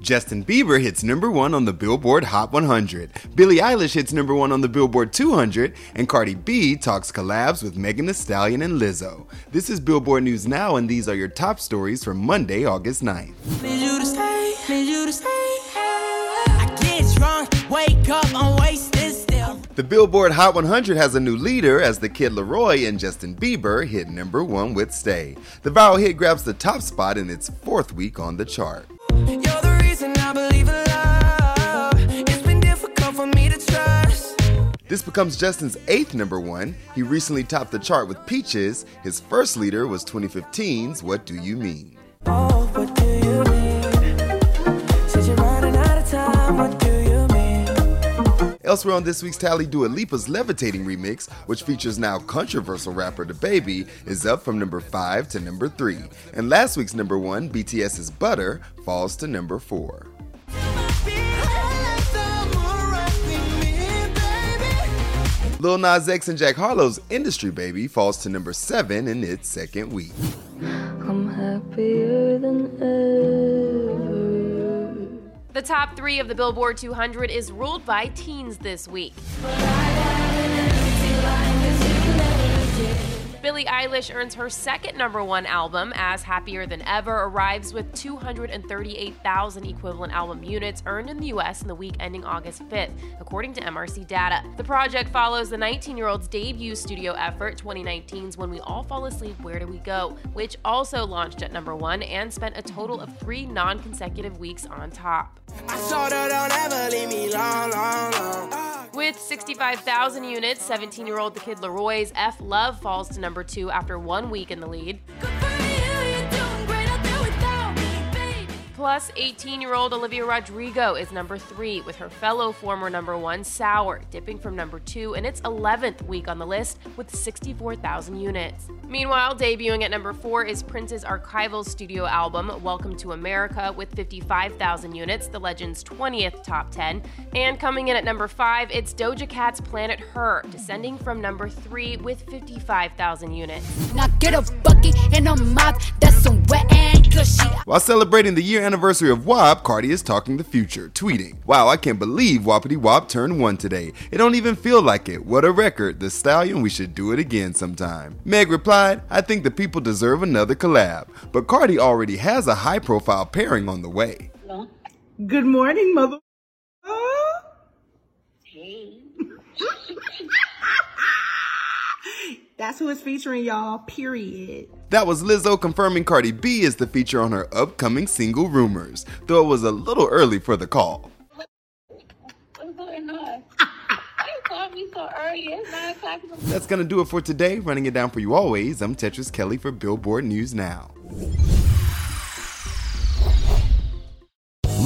Justin Bieber hits number one on the Billboard Hot 100. Billie Eilish hits number one on the Billboard 200, and Cardi B talks collabs with Megan Thee Stallion and Lizzo. This is Billboard News Now, and these are your top stories from Monday, August 9th. Need you to stay, need you to stay. I get drunk, wake up, I'm wasted still. The Billboard Hot 100 has a new leader as the Kid Laroi and Justin Bieber hit number one with Stay. The viral hit grabs the top spot in its fourth week on the chart. You're the reason I believe in love. It's been difficult for me to trust. This becomes Justin's eighth number one. He recently topped the chart with Peaches. His first leader was 2015's What Do You Mean? Oh, Elsewhere on this week's tally, Dua Lipa's Levitating remix, which features now controversial rapper DaBaby, is up from number 5 to number 3. And last week's number 1, BTS's Butter, falls to number 4. Lil Nas X and Jack Harlow's Industry Baby falls to number 7 in its second week. The top three of the Billboard 200 is ruled by teens this week. Billie Eilish earns her second number one album as Happier Than Ever arrives with 238,000 equivalent album units earned in the US in the week ending August 5th, according to MRC data. The project follows the 19 year old's debut studio effort, 2019's When We All Fall Asleep, Where Do We Go, which also launched at number one and spent a total of three non consecutive weeks on top. With 65,000 units, 17 year old The Kid LAROI's F Love falls to number two after one week in the lead. Plus, 18 year old Olivia Rodrigo is number three, with her fellow former number one, Sour, dipping from number two in its 11th week on the list with 64,000 units. Meanwhile, debuting at number four is Prince's archival studio album, Welcome to America, with 55,000 units, the legend's 20th top 10. And coming in at number five, it's Doja Cat's Planet Her, descending from number three with 55,000 units. Now get a bucket and a mop. That's some wet. While celebrating the year anniversary of WAP, Cardi is talking the future, tweeting, Wow, I can't believe Wapity Wap turned one today. It don't even feel like it. What a record. The stallion, we should do it again sometime. Meg replied, I think the people deserve another collab. But Cardi already has a high profile pairing on the way. Good morning, mother. That's who it's featuring, y'all. Period. That was Lizzo confirming Cardi B is the feature on her upcoming single Rumors, though it was a little early for the call. What's going on? You calling me so early? It's 9 o'clock That's gonna do it for today. Running it down for you always, I'm Tetris Kelly for Billboard News Now.